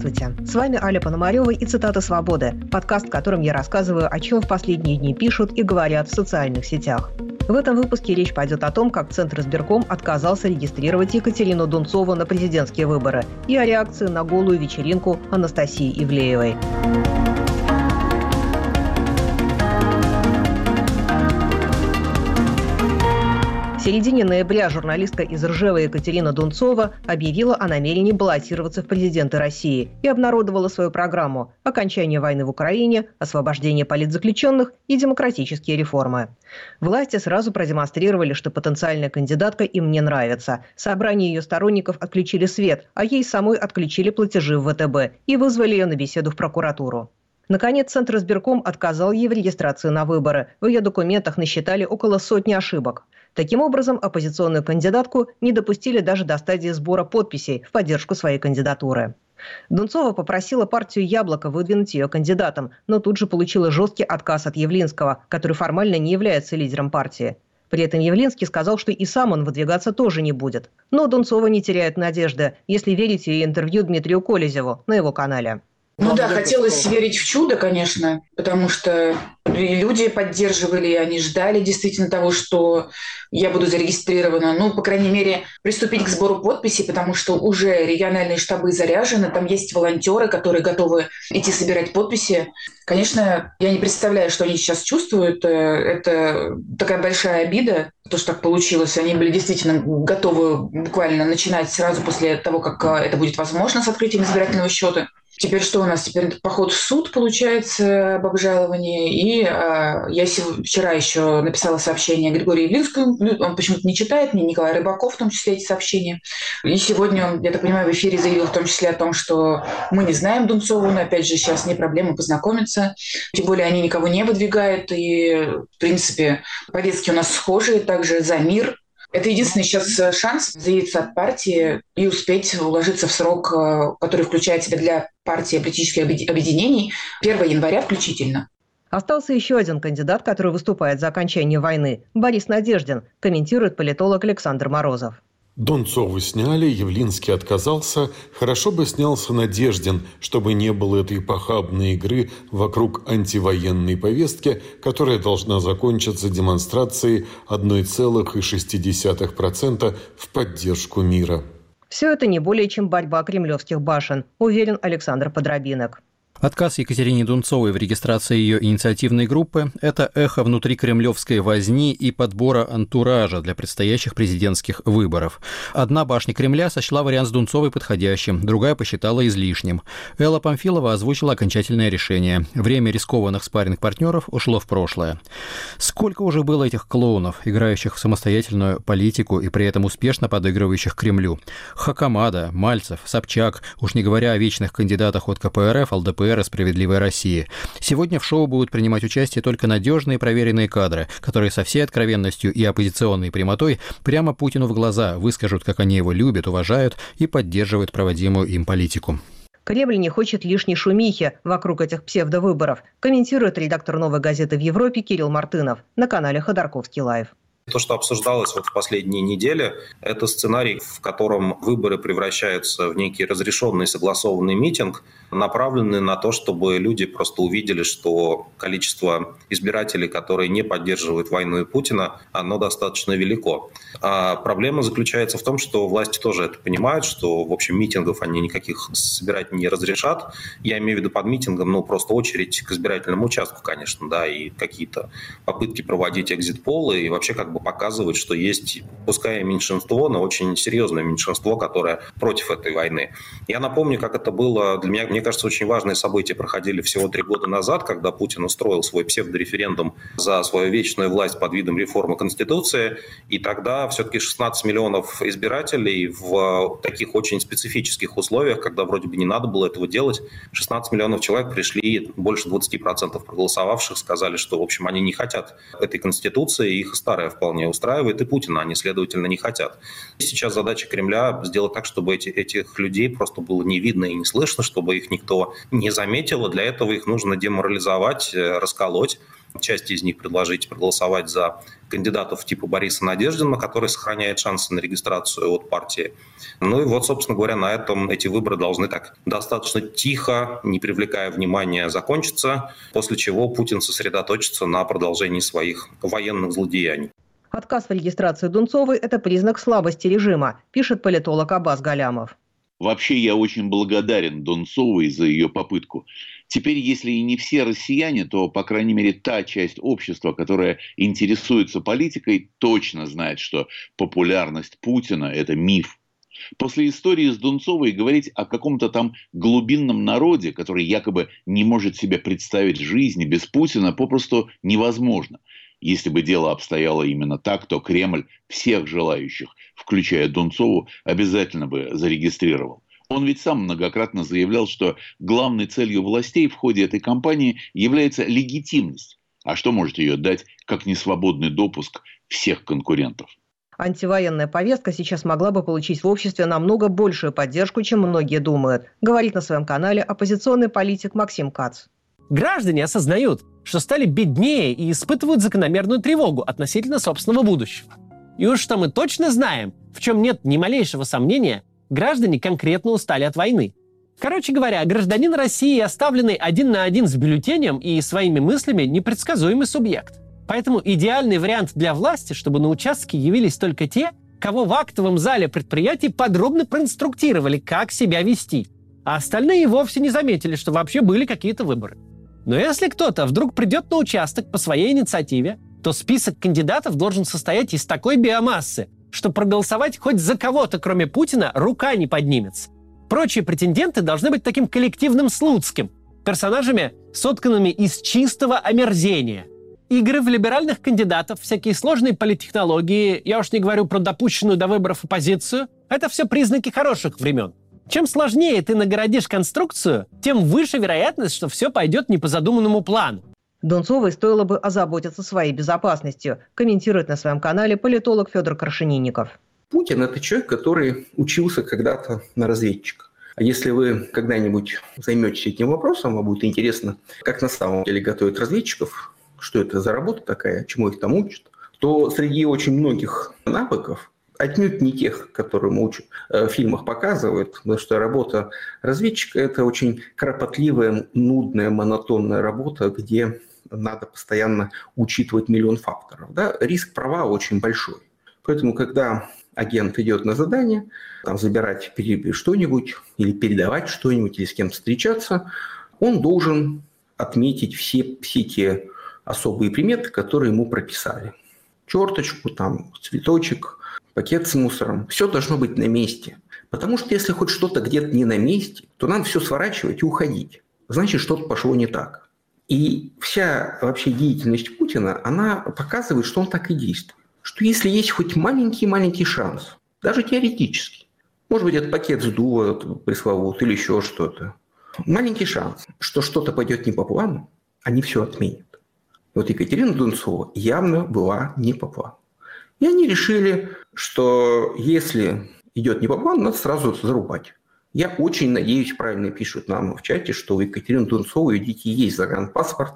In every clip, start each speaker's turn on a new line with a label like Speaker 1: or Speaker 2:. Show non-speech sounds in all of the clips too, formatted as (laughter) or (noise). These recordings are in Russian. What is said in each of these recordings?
Speaker 1: Здравствуйте! С вами Аля Пономарева и «Цитата свободы» – подкаст, в котором я рассказываю, о чем в последние дни пишут и говорят в социальных сетях. В этом выпуске речь пойдет о том, как Центр избирком отказался регистрировать Екатерину Дунцову на президентские выборы и о реакции на голую вечеринку Анастасии Ивлеевой. В середине ноября журналистка из Ржева Екатерина Дунцова объявила о намерении баллотироваться в президенты России и обнародовала свою программу «Окончание войны в Украине», «Освобождение политзаключенных» и «Демократические реформы». Власти сразу продемонстрировали, что потенциальная кандидатка им не нравится. Собрание ее сторонников отключили свет, а ей самой отключили платежи в ВТБ и вызвали ее на беседу в прокуратуру. Наконец, Центр избирком отказал ей в регистрации на выборы. В ее документах насчитали около сотни ошибок. Таким образом, оппозиционную кандидатку не допустили даже до стадии сбора подписей в поддержку своей кандидатуры. Дунцова попросила партию «Яблоко» выдвинуть ее кандидатом, но тут же получила жесткий отказ от Явлинского, который формально не является лидером партии. При этом Явлинский сказал, что и сам он выдвигаться тоже не будет. Но Дунцова не теряет надежды, если верить ее интервью Дмитрию Колезеву на его канале.
Speaker 2: Ну да, хотелось верить в чудо, конечно, потому что люди поддерживали, они ждали действительно того, что я буду зарегистрирована. Ну, по крайней мере, приступить к сбору подписей, потому что уже региональные штабы заряжены, там есть волонтеры, которые готовы идти собирать подписи. Конечно, я не представляю, что они сейчас чувствуют. Э, это такая большая обида, то, что так получилось. Они были действительно готовы буквально начинать сразу после того, как э, это будет возможно с открытием избирательного счета. Теперь что у нас? Теперь поход в суд, получается, об обжаловании. И э, я вчера еще написала сообщение Григорию Явлинскому. Ну, он почему-то не читает, мне Николай Рыбаков в том числе эти сообщения. И сегодня он, я так понимаю, в эфире заявил в том числе о том, что мы не знаем Дунцову, но опять же сейчас не проблема познакомиться. Тем более они никого не выдвигают. И, в принципе, повестки у нас схожие. Также за мир это единственный сейчас э, шанс заявиться от партии и успеть уложиться в срок, э, который включает себя для партии политических объединений 1 января включительно.
Speaker 1: Остался еще один кандидат, который выступает за окончание войны – Борис Надеждин, комментирует политолог Александр Морозов.
Speaker 3: Донцову сняли, Явлинский отказался. Хорошо бы снялся Надеждин, чтобы не было этой похабной игры вокруг антивоенной повестки, которая должна закончиться демонстрацией 1,6% в поддержку мира.
Speaker 1: Все это не более чем борьба кремлевских башен, уверен Александр Подробинок.
Speaker 4: Отказ Екатерине Дунцовой в регистрации ее инициативной группы – это эхо внутри кремлевской возни и подбора антуража для предстоящих президентских выборов. Одна башня Кремля сочла вариант с Дунцовой подходящим, другая посчитала излишним. Элла Памфилова озвучила окончательное решение. Время рискованных спаренных партнеров ушло в прошлое. Сколько уже было этих клоунов, играющих в самостоятельную политику и при этом успешно подыгрывающих Кремлю? Хакамада, Мальцев, Собчак, уж не говоря о вечных кандидатах от КПРФ, ЛДПР ЛДПР и «Справедливой России». Сегодня в шоу будут принимать участие только надежные проверенные кадры, которые со всей откровенностью и оппозиционной прямотой прямо Путину в глаза выскажут, как они его любят, уважают и поддерживают проводимую им политику.
Speaker 1: Кремль не хочет лишней шумихи вокруг этих псевдовыборов, комментирует редактор «Новой газеты» в Европе Кирилл Мартынов на канале «Ходорковский Live».
Speaker 5: То, что обсуждалось вот в последние недели, это сценарий, в котором выборы превращаются в некий разрешенный согласованный митинг, направленный на то, чтобы люди просто увидели, что количество избирателей, которые не поддерживают войну и Путина, оно достаточно велико. А проблема заключается в том, что власти тоже это понимают, что, в общем, митингов они никаких собирать не разрешат. Я имею в виду под митингом, ну, просто очередь к избирательному участку, конечно, да, и какие-то попытки проводить экзит-полы, и вообще как бы показывать, что есть, пускай меньшинство, но очень серьезное меньшинство, которое против этой войны. Я напомню, как это было для меня, мне кажется, очень важные события проходили всего три года назад, когда Путин устроил свой псевдореферендум за свою вечную власть под видом реформы Конституции, и тогда все-таки 16 миллионов избирателей в таких очень специфических условиях, когда вроде бы не надо было этого делать, 16 миллионов человек пришли, больше 20% проголосовавших сказали, что, в общем, они не хотят этой Конституции, их старая вполне устраивает, и Путина они, следовательно, не хотят. Сейчас задача Кремля сделать так, чтобы эти, этих людей просто было не видно и не слышно, чтобы их никто не заметил, для этого их нужно деморализовать, э, расколоть, часть из них предложить проголосовать за кандидатов типа Бориса Надеждина, который сохраняет шансы на регистрацию от партии. Ну и вот, собственно говоря, на этом эти выборы должны так достаточно тихо, не привлекая внимания, закончиться, после чего Путин сосредоточится на продолжении своих военных злодеяний.
Speaker 1: Отказ в регистрации Дунцовой – это признак слабости режима, пишет политолог Абаз Галямов.
Speaker 6: Вообще я очень благодарен Донцовой за ее попытку. Теперь, если и не все россияне, то, по крайней мере, та часть общества, которая интересуется политикой, точно знает, что популярность Путина – это миф. После истории с Дунцовой говорить о каком-то там глубинном народе, который якобы не может себе представить жизни без Путина, попросту невозможно. Если бы дело обстояло именно так, то Кремль всех желающих, включая Дунцову, обязательно бы зарегистрировал. Он ведь сам многократно заявлял, что главной целью властей в ходе этой кампании является легитимность. А что может ее дать, как несвободный допуск всех конкурентов?
Speaker 1: Антивоенная повестка сейчас могла бы получить в обществе намного большую поддержку, чем многие думают, говорит на своем канале оппозиционный политик Максим Кац.
Speaker 7: Граждане осознают, что стали беднее и испытывают закономерную тревогу относительно собственного будущего. И уж что мы точно знаем, в чем нет ни малейшего сомнения, граждане конкретно устали от войны. Короче говоря, гражданин России, оставленный один на один с бюллетенем и своими мыслями, непредсказуемый субъект. Поэтому идеальный вариант для власти, чтобы на участке явились только те, кого в актовом зале предприятий подробно проинструктировали, как себя вести. А остальные вовсе не заметили, что вообще были какие-то выборы. Но если кто-то вдруг придет на участок по своей инициативе, то список кандидатов должен состоять из такой биомассы, что проголосовать хоть за кого-то, кроме Путина, рука не поднимется. Прочие претенденты должны быть таким коллективным Слуцким, персонажами, сотканными из чистого омерзения. Игры в либеральных кандидатов, всякие сложные политтехнологии, я уж не говорю про допущенную до выборов оппозицию, это все признаки хороших времен. Чем сложнее ты нагородишь конструкцию, тем выше вероятность, что все пойдет не по задуманному плану.
Speaker 1: Донцовой стоило бы озаботиться своей безопасностью, комментирует на своем канале политолог Федор Крашенинников.
Speaker 8: Путин – это человек, который учился когда-то на разведчика. А если вы когда-нибудь займетесь этим вопросом, а будет интересно, как на самом деле готовят разведчиков, что это за работа такая, чему их там учат, то среди очень многих навыков отнюдь не тех, которые мы учим, э, в фильмах показывают, потому что работа разведчика – это очень кропотливая, нудная, монотонная работа, где надо постоянно учитывать миллион факторов. Да? Риск права очень большой. Поэтому, когда агент идет на задание, там, забирать что-нибудь или передавать что-нибудь, или с кем-то встречаться, он должен отметить все, все те особые приметы, которые ему прописали. Черточку, там, цветочек, пакет с мусором. Все должно быть на месте. Потому что если хоть что-то где-то не на месте, то надо все сворачивать и уходить. Значит, что-то пошло не так. И вся вообще деятельность Путина, она показывает, что он так и действует. Что если есть хоть маленький-маленький шанс, даже теоретически, может быть, этот пакет сдувают пресловут или еще что-то, маленький шанс, что что-то пойдет не по плану, они все отменят. Вот Екатерина Дунцова явно была не по плану. И они решили, что если идет не по плану, надо сразу зарубать. Я очень надеюсь, правильно пишут нам в чате, что у Екатерины Дунцовой у детей есть загранпаспорт,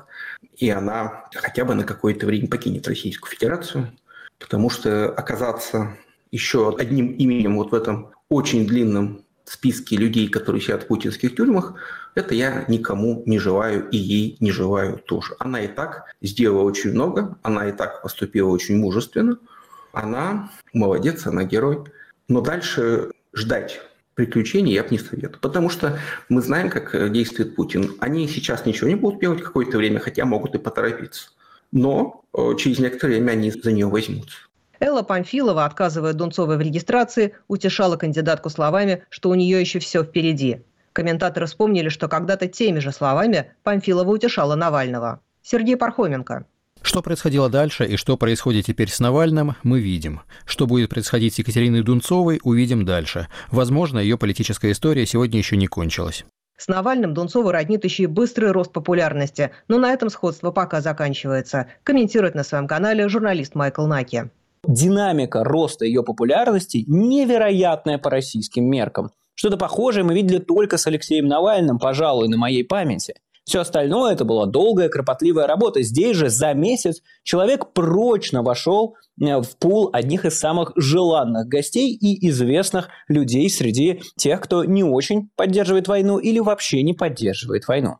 Speaker 8: и она хотя бы на какое-то время покинет Российскую Федерацию, потому что оказаться еще одним именем вот в этом очень длинном списке людей, которые сидят в путинских тюрьмах, это я никому не желаю и ей не желаю тоже. Она и так сделала очень много, она и так поступила очень мужественно – она молодец, она герой. Но дальше ждать приключений я бы не советую. Потому что мы знаем, как действует Путин. Они сейчас ничего не будут делать какое-то время, хотя могут и поторопиться. Но э, через некоторое время они за нее возьмутся.
Speaker 1: Элла Памфилова, отказывая Дунцовой в регистрации, утешала кандидатку словами, что у нее еще все впереди. Комментаторы вспомнили, что когда-то теми же словами Памфилова утешала Навального. Сергей Пархоменко.
Speaker 4: Что происходило дальше и что происходит теперь с Навальным, мы видим. Что будет происходить с Екатериной Дунцовой, увидим дальше. Возможно, ее политическая история сегодня еще не кончилась.
Speaker 1: С Навальным Дунцова роднит еще и быстрый рост популярности, но на этом сходство пока заканчивается, комментирует на своем канале журналист Майкл Наки.
Speaker 9: Динамика роста ее популярности невероятная по российским меркам. Что-то похожее мы видели только с Алексеем Навальным, пожалуй, на моей памяти. Все остальное это была долгая, кропотливая работа. Здесь же за месяц человек прочно вошел э, в пул одних из самых желанных гостей и известных людей среди тех, кто не очень поддерживает войну или вообще не поддерживает войну.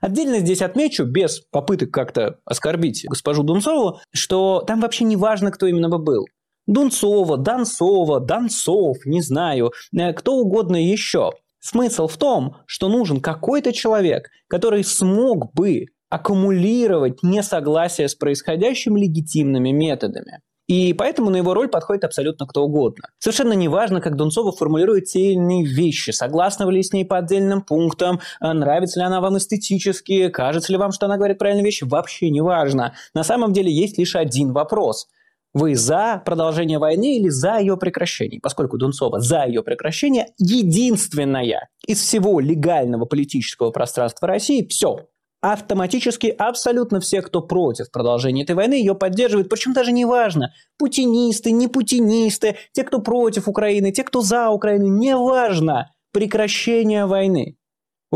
Speaker 9: Отдельно здесь отмечу, без попыток как-то оскорбить госпожу Дунцову, что там вообще не важно, кто именно бы был. Дунцова, Донцова, Донцов, не знаю, э, кто угодно еще. Смысл в том, что нужен какой-то человек, который смог бы аккумулировать несогласие с происходящим легитимными методами. И поэтому на его роль подходит абсолютно кто угодно. Совершенно неважно, как Дунцова формулирует те или иные вещи, согласны ли с ней по отдельным пунктам, а нравится ли она вам эстетически, кажется ли вам, что она говорит правильные вещи, вообще не важно. На самом деле есть лишь один вопрос – вы за продолжение войны или за ее прекращение? Поскольку Дунцова за ее прекращение единственная из всего легального политического пространства России, все, автоматически абсолютно все, кто против продолжения этой войны, ее поддерживают. Причем даже не важно, путинисты, не путинисты, те, кто против Украины, те, кто за Украину, не важно. Прекращение войны.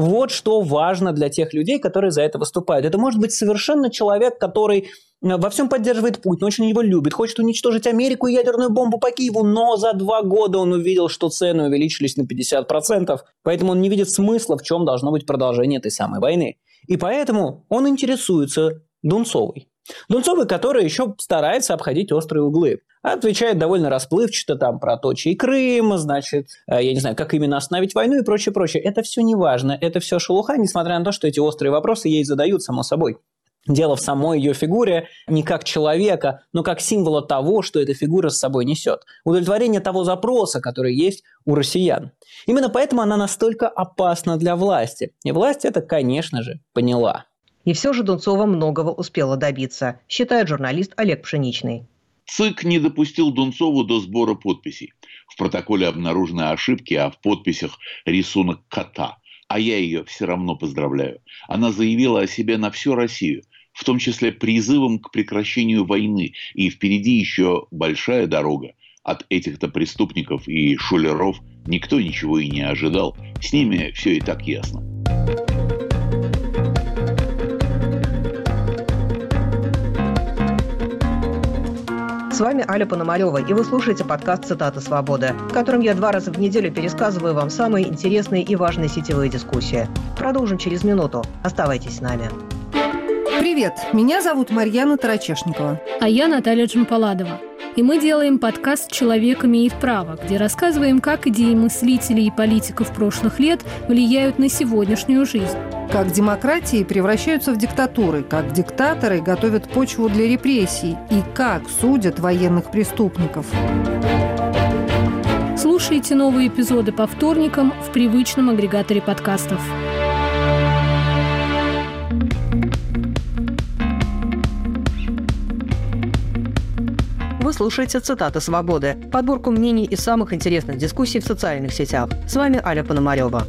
Speaker 9: Вот что важно для тех людей, которые за это выступают. Это может быть совершенно человек, который Э, во всем поддерживает Путин, очень его любит, хочет уничтожить Америку и ядерную бомбу по Киеву, но за два года он увидел, что цены увеличились на 50%, поэтому он не видит смысла, в чем должно быть продолжение этой самой войны. И поэтому он интересуется Дунцовой. Дунцовой, которая еще старается обходить острые углы. Отвечает довольно расплывчато там про то, чей Крым, значит, э, я не знаю, как именно остановить войну и прочее, прочее. Это все не важно, это все шелуха, несмотря на то, что эти острые вопросы ей задают, само собой. Дело в самой ее фигуре не как человека, но как символа того, что эта фигура с собой несет. Удовлетворение того запроса, который есть у россиян. Именно поэтому она настолько опасна для власти. И власть это, конечно же, поняла.
Speaker 1: И все же Дунцова многого успела добиться, считает журналист Олег Пшеничный.
Speaker 6: ЦИК не допустил Дунцову до сбора подписей. В протоколе обнаружены ошибки, а в подписях рисунок кота. А я ее все равно поздравляю. Она заявила о себе на всю Россию – в том числе призывом к прекращению войны. И впереди еще большая дорога. От этих-то преступников и шулеров никто ничего и не ожидал. С ними все и так ясно.
Speaker 1: С вами Аля Пономарева, и вы слушаете подкаст «Цитаты свободы», в котором я два раза в неделю пересказываю вам самые интересные и важные сетевые дискуссии. Продолжим через минуту. Оставайтесь с нами.
Speaker 10: Привет, меня зовут Марьяна Тарачешникова.
Speaker 11: А я Наталья Джампаладова. И мы делаем подкаст «Человек имеет право», где рассказываем, как идеи мыслителей и политиков прошлых лет влияют на сегодняшнюю жизнь.
Speaker 10: Как демократии превращаются в диктатуры, как диктаторы готовят почву для репрессий и как судят военных преступников.
Speaker 11: Слушайте новые эпизоды по вторникам в привычном агрегаторе подкастов.
Speaker 1: Слушаете «Цитаты свободы» – подборку мнений из самых интересных дискуссий в социальных сетях. С вами Аля Пономарева.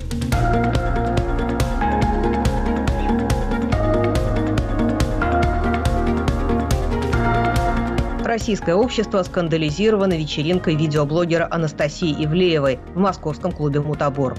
Speaker 1: Российское общество скандализировано вечеринкой видеоблогера Анастасии Ивлеевой в московском клубе «Мутабор».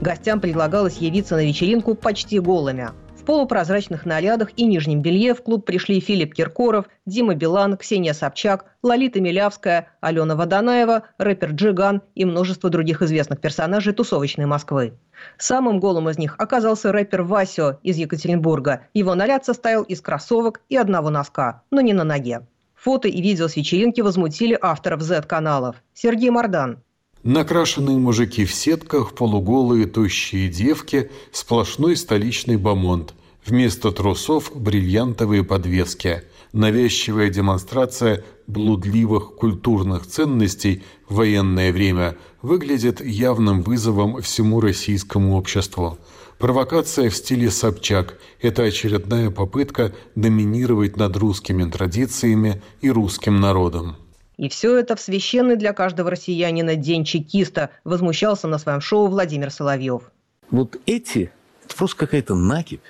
Speaker 1: Гостям предлагалось явиться на вечеринку почти голыми. Полупрозрачных нарядах и нижнем белье в клуб пришли Филипп Киркоров, Дима Билан, Ксения Собчак, Лолита Милявская, Алена Водонаева, рэпер Джиган и множество других известных персонажей тусовочной Москвы. Самым голым из них оказался рэпер Васио из Екатеринбурга. Его наряд состоял из кроссовок и одного носка, но не на ноге. Фото и видео с вечеринки возмутили авторов Z-каналов. Сергей Мордан,
Speaker 3: Накрашенные мужики в сетках, полуголые тощие девки, сплошной столичный бомонд. Вместо трусов – бриллиантовые подвески. Навязчивая демонстрация блудливых культурных ценностей в военное время выглядит явным вызовом всему российскому обществу. Провокация в стиле Собчак – это очередная попытка доминировать над русскими традициями и русским народом.
Speaker 1: И все это в священный для каждого россиянина день чекиста возмущался на своем шоу Владимир Соловьев.
Speaker 12: Вот эти – это просто какая-то накипь,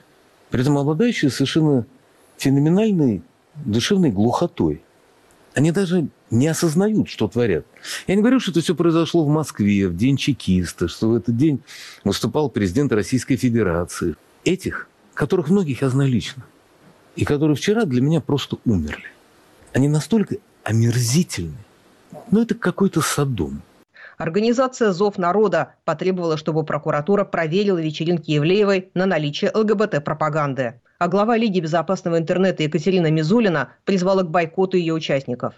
Speaker 12: при этом обладающие совершенно феноменальной душевной глухотой. Они даже не осознают, что творят. Я не говорю, что это все произошло в Москве, в день чекиста, что в этот день выступал президент Российской Федерации. Этих которых многих я знаю лично, и которые вчера для меня просто умерли. Они настолько омерзительны. Ну, это какой-то садом.
Speaker 1: Организация «Зов народа» потребовала, чтобы прокуратура проверила вечеринки Евлеевой на наличие ЛГБТ-пропаганды. А глава Лиги безопасного интернета Екатерина Мизулина призвала к бойкоту ее участников.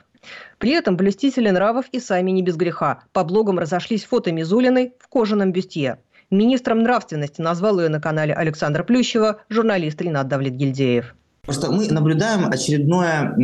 Speaker 1: При этом блюстители нравов и сами не без греха. По блогам разошлись фото Мизулиной в кожаном бюстье. Министром нравственности назвал ее на канале Александра Плющева журналист Ренат Давлетгильдеев.
Speaker 13: Просто мы наблюдаем очередное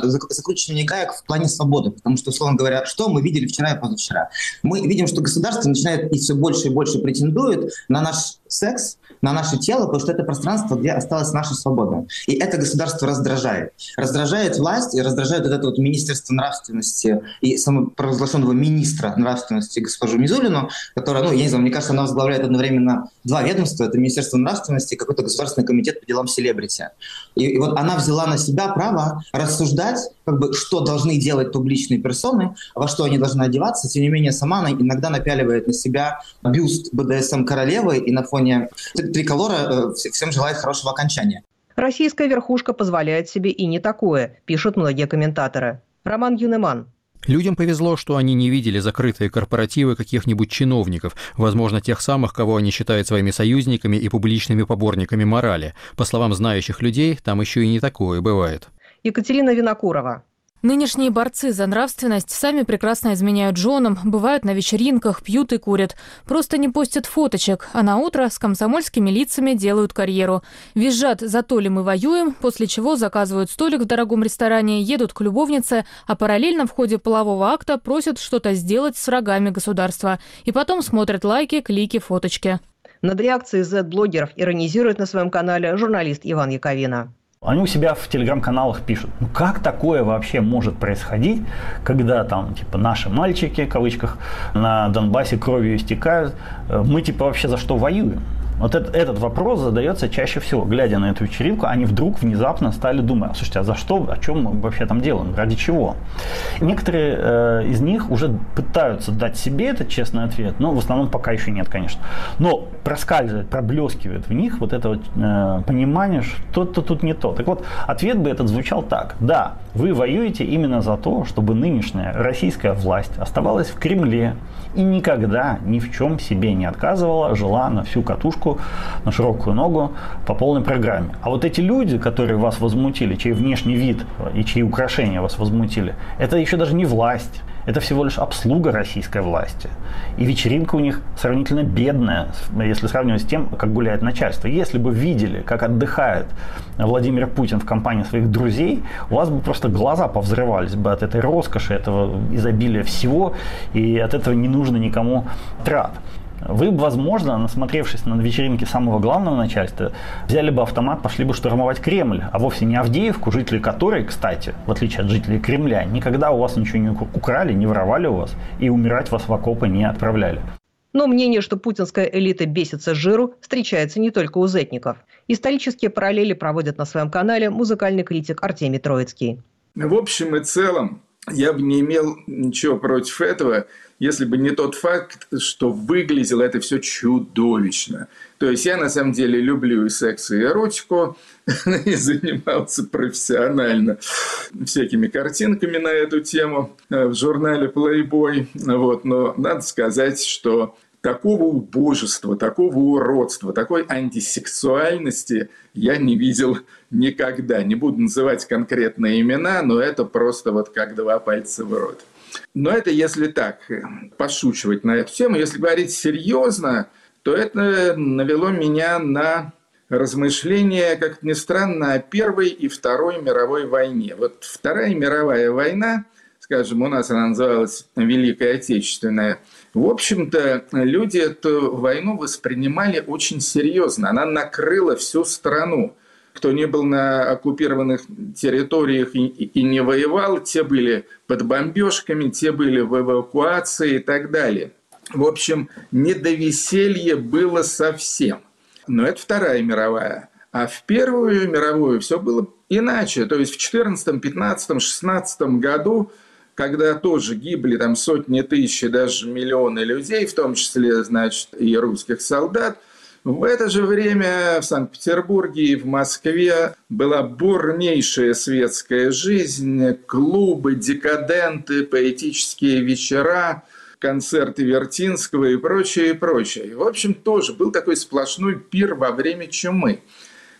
Speaker 13: закручивание гаек в плане свободы, потому что, условно говоря, что мы видели вчера и позавчера? Мы видим, что государство начинает и все больше и больше претендует на наш секс, на наше тело, потому что это пространство, где осталась наша свобода. И это государство раздражает. Раздражает власть и раздражает вот это вот Министерство нравственности и самопровозглашенного министра нравственности госпожу Мизулину, которая, ну, я не знаю, мне кажется, она возглавляет одновременно два ведомства. Это Министерство нравственности и какой-то государственный комитет по делам селебрити. И, и вот она взяла на себя право рассуждать, как бы, что должны делать публичные персоны, во что они должны одеваться. Тем не менее, сама она иногда напяливает на себя бюст БДСМ королевы и на фоне триколора э, всем желает хорошего окончания.
Speaker 1: Российская верхушка позволяет себе и не такое, пишут многие комментаторы. Роман Юнеман.
Speaker 4: Людям повезло, что они не видели закрытые корпоративы каких-нибудь чиновников, возможно, тех самых, кого они считают своими союзниками и публичными поборниками морали. По словам знающих людей, там еще и не такое бывает.
Speaker 1: Екатерина Винокурова.
Speaker 14: Нынешние борцы за нравственность сами прекрасно изменяют женам, бывают на вечеринках, пьют и курят. Просто не постят фоточек, а на утро с комсомольскими лицами делают карьеру. Визжат «За то ли мы воюем», после чего заказывают столик в дорогом ресторане, едут к любовнице, а параллельно в ходе полового акта просят что-то сделать с врагами государства. И потом смотрят лайки, клики, фоточки.
Speaker 1: Над реакцией Z-блогеров иронизирует на своем канале журналист Иван Яковина.
Speaker 15: Они у себя в телеграм-каналах пишут, ну как такое вообще может происходить, когда там типа наши мальчики, в кавычках, на Донбассе кровью истекают, э, мы типа вообще за что воюем? Вот этот, этот вопрос задается чаще всего, глядя на эту вечеринку, они вдруг внезапно стали думать, слушайте, а за что, о чем мы вообще там делаем, ради чего? Некоторые э, из них уже пытаются дать себе этот честный ответ, но в основном пока еще нет, конечно. Но проскальзывает, проблескивает в них вот это вот э, понимание, что то тут не то. Так вот, ответ бы этот звучал так. Да, вы воюете именно за то, чтобы нынешняя российская власть оставалась в Кремле и никогда ни в чем себе не отказывала, жила на всю катушку, на широкую ногу по полной программе. А вот эти люди, которые вас возмутили, чей внешний вид и чьи украшения вас возмутили, это еще даже не власть, это всего лишь обслуга российской власти. И вечеринка у них сравнительно бедная, если сравнивать с тем, как гуляет начальство. Если бы видели, как отдыхает Владимир Путин в компании своих друзей, у вас бы просто глаза повзрывались бы от этой роскоши, этого изобилия всего, и от этого не нужно никому трат вы бы, возможно, насмотревшись на вечеринке самого главного начальства, взяли бы автомат, пошли бы штурмовать Кремль, а вовсе не Авдеевку, жители которой, кстати, в отличие от жителей Кремля, никогда у вас ничего не украли, не воровали у вас и умирать вас в окопы не отправляли.
Speaker 1: Но мнение, что путинская элита бесится жиру, встречается не только у зетников. Исторические параллели проводит на своем канале музыкальный критик Артемий Троицкий.
Speaker 16: В общем и целом, я бы не имел ничего против этого, если бы не тот факт, что выглядело это все чудовищно. То есть я на самом деле люблю и секс, и эротику, (laughs) и занимался профессионально всякими картинками на эту тему э, в журнале Playboy. Вот. Но надо сказать, что такого убожества, такого уродства, такой антисексуальности я не видел никогда. Не буду называть конкретные имена, но это просто вот как два пальца в рот. Но это если так, э, пошучивать на эту тему. Если говорить серьезно, то это навело меня на размышления, как ни странно, о Первой и Второй мировой войне. Вот Вторая мировая война, скажем, у нас она называлась Великая Отечественная, в общем-то, люди эту войну воспринимали очень серьезно. Она накрыла всю страну кто не был на оккупированных территориях и, не воевал, те были под бомбежками, те были в эвакуации и так далее. В общем, не до веселья было совсем. Но это Вторая мировая. А в Первую мировую все было иначе. То есть в 14, 15, 16 году, когда тоже гибли там сотни тысяч, даже миллионы людей, в том числе, значит, и русских солдат – В это же время в Санкт-Петербурге и в Москве была бурнейшая светская жизнь, клубы, декаденты, поэтические вечера, концерты Вертинского и прочее, и прочее. В общем, тоже был такой сплошной пир во время чумы.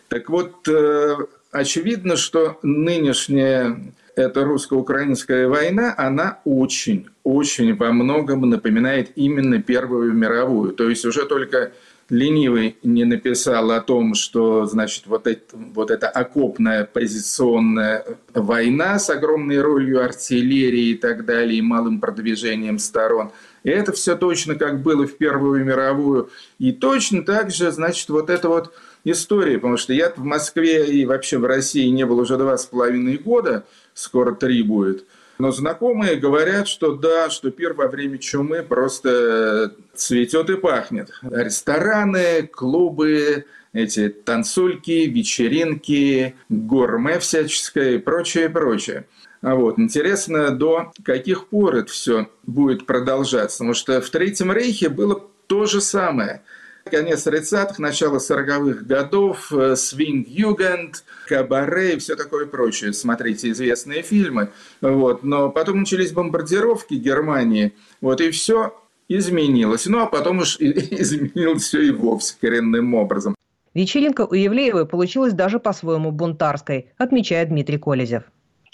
Speaker 16: Так вот, э, очевидно, что нынешняя эта русско-украинская война, она очень, очень во многом напоминает именно Первую мировую. То есть уже только ленивый не написал о том, что, значит, вот, это, вот эта окопная позиционная война с огромной ролью артиллерии и так далее, и малым продвижением сторон. И это все точно как было в Первую мировую. И точно так же, значит, вот это вот история, потому что я в Москве и вообще в России не был уже два с половиной года, скоро три будет. Но знакомые говорят, что да, что пир во время чумы просто цветет и пахнет. Рестораны, клубы, эти танцульки, вечеринки, гурме всяческое и прочее, прочее. А вот. Интересно, до каких пор это все будет продолжаться. Потому что в Третьем Рейхе было то же самое – конец 30-х, начало 40-х годов, э, свинг-югенд, кабаре и все такое прочее. Смотрите известные фильмы. Вот. Но потом начались бомбардировки Германии, вот, и все изменилось. Ну, а потом уж (laughs) изменилось все и вовсе коренным образом.
Speaker 1: Вечеринка у Евлеевой получилась даже по-своему бунтарской, отмечает Дмитрий Колезев.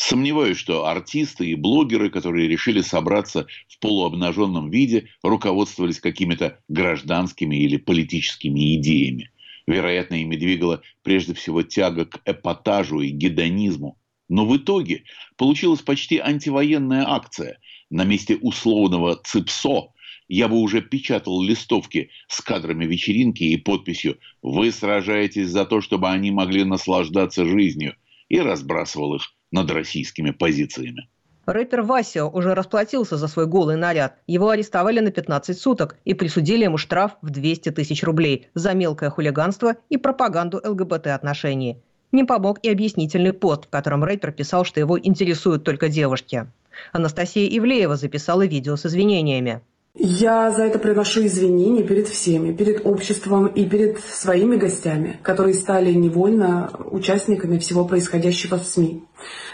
Speaker 6: Сомневаюсь, что артисты и блогеры, которые решили собраться в полуобнаженном виде, руководствовались какими-то гражданскими или политическими идеями. Вероятно, ими двигала прежде всего тяга к эпатажу и гедонизму. Но в итоге получилась почти антивоенная акция. На месте условного ЦИПСО я бы уже печатал листовки с кадрами вечеринки и подписью «Вы сражаетесь за то, чтобы они могли наслаждаться жизнью» и разбрасывал их над российскими позициями.
Speaker 1: Рэпер Вася уже расплатился за свой голый наряд. Его арестовали на 15 суток и присудили ему штраф в 200 тысяч рублей за мелкое хулиганство и пропаганду ЛГБТ-отношений. Не помог и объяснительный пост, в котором рэпер писал, что его интересуют только девушки. Анастасия Ивлеева записала видео с извинениями.
Speaker 17: Я за это приношу извинения перед всеми, перед обществом и перед своими гостями, которые стали невольно участниками всего происходящего в СМИ.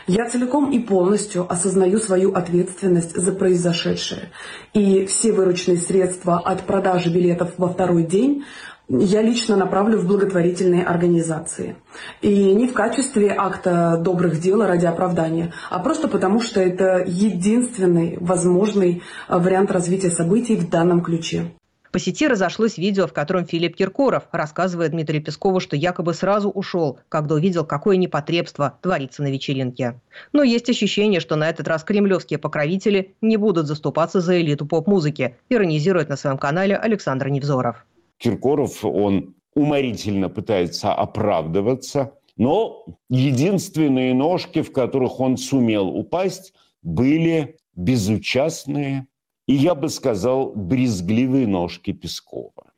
Speaker 17: Я целиком и полностью осознаю свою ответственность за произошедшее. И все вырученные средства от продажи билетов во второй день я лично направлю в благотворительные организации. И не в качестве акта добрых дел ради оправдания, а просто потому, что это единственный возможный э, вариант развития событий в данном ключе.
Speaker 1: По сети разошлось видео, в котором Филипп Киркоров рассказывает Дмитрию Пескову, что якобы сразу ушел, когда увидел, какое непотребство творится на вечеринке. Но есть ощущение, что на этот раз кремлевские покровители не будут заступаться за элиту поп-музыки, иронизирует на своем канале Александр Невзоров.
Speaker 18: Киркоров, он уморительно пытается оправдываться, но единственные ножки, в которых он сумел упасть, были безучастные и, я бы сказал, брезгливые ножки Пескова.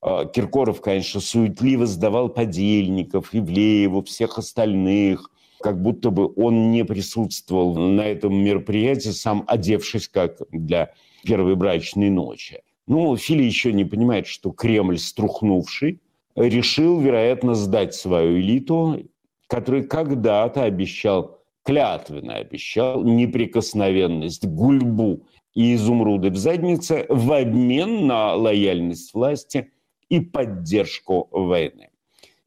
Speaker 18: А, Киркоров, конечно, суетливо сдавал подельников, Ивлееву, всех остальных, как будто бы он не присутствовал на этом мероприятии, сам одевшись как для первой брачной ночи. Ну, Фили еще не понимает, что Кремль, струхнувший, решил, вероятно, сдать свою элиту, который когда-то обещал, клятвенно обещал неприкосновенность, гульбу и изумруды в заднице в обмен на лояльность власти и поддержку войны.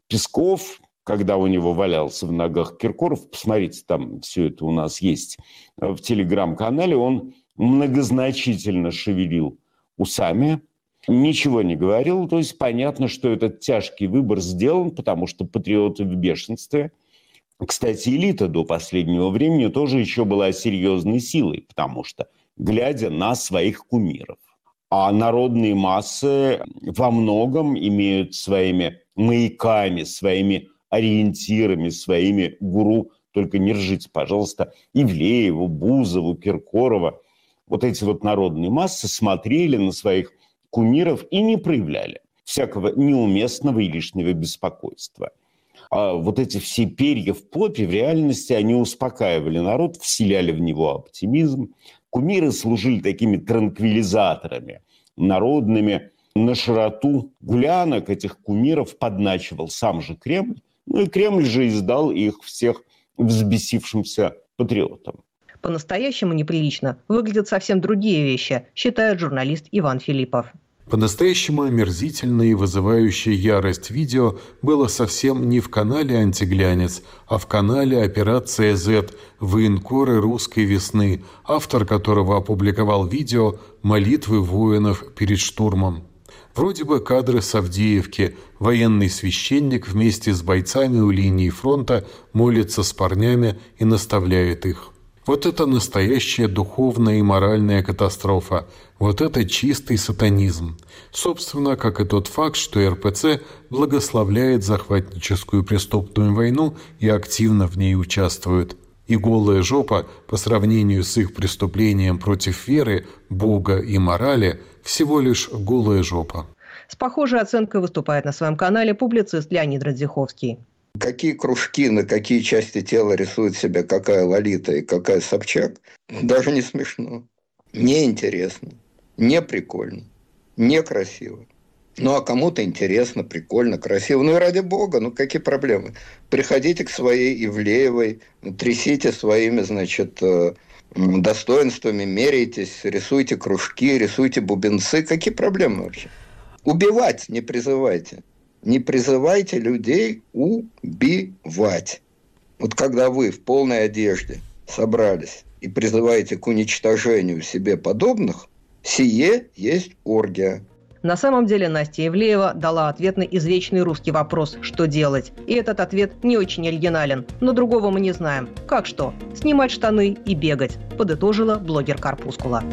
Speaker 18: Песков, когда у него валялся в ногах Киркоров, посмотрите, там все это у нас есть в телеграм-канале, он многозначительно шевелил усами, ничего не говорил. То есть понятно, что этот тяжкий выбор сделан, потому что патриоты в бешенстве. Кстати, элита до последнего времени тоже еще была серьезной силой, потому что, глядя на своих кумиров, а народные массы во многом имеют своими маяками, своими ориентирами, своими гуру, только не ржите, пожалуйста, Ивлееву, Бузову, Киркорова – вот эти вот народные массы смотрели на своих кумиров и не проявляли всякого неуместного и лишнего беспокойства. А вот эти все перья в попе в реальности они успокаивали народ, вселяли в него оптимизм. Кумиры служили такими транквилизаторами народными, на широту гулянок этих кумиров подначивал сам же Кремль. Ну и Кремль же издал их всех взбесившимся патриотам.
Speaker 1: По-настоящему неприлично выглядят совсем другие вещи, считает журналист Иван Филиппов.
Speaker 3: По-настоящему омерзительное и вызывающее ярость видео было совсем не в канале «Антиглянец», а в канале «Операция Z» военкоры русской весны, автор которого опубликовал видео «Молитвы воинов перед штурмом». Вроде бы кадры с Авдеевки. Военный священник вместе с бойцами у линии фронта молится с парнями и наставляет их. Вот это настоящая духовная и моральная катастрофа. Вот это чистый сатанизм. Собственно, как и тот факт, что РПЦ благословляет захватническую преступную войну и активно в ней участвует. И голая жопа по сравнению с их преступлением против веры, Бога и морали всего лишь голая жопа.
Speaker 1: С похожей оценкой выступает на своем канале публицист Леонид Радзиховский.
Speaker 19: Какие кружки, на какие части тела рисует себя какая Лолита и какая Собчак, даже не смешно. Не интересно, не прикольно, не красиво. Ну, а кому-то интересно, прикольно, красиво. Ну и ради бога, ну какие проблемы? Приходите к своей Ивлеевой, трясите своими, значит, э, достоинствами, меряйтесь, рисуйте кружки, рисуйте бубенцы. Какие проблемы вообще? Убивать не призывайте не призывайте людей убивать. Вот когда вы в полной одежде собрались и призываете к уничтожению себе подобных, сие есть оргия.
Speaker 1: На самом деле Настя Евлеева дала ответ на извечный русский вопрос «Что делать?». И этот ответ не очень оригинален, но другого мы не знаем. Как что? Снимать штаны и бегать, подытожила блогер Карпускула.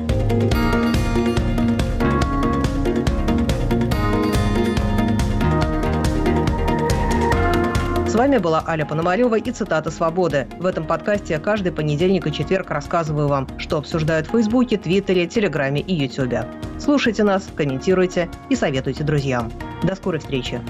Speaker 1: С вами была Аля Пономарева и цитата «Свободы». В этом подкасте каждый понедельник и четверг рассказываю вам, что обсуждают в Фейсбуке, Твиттере, Телеграме и Ютубе. Слушайте нас, комментируйте и советуйте друзьям. До скорой встречи.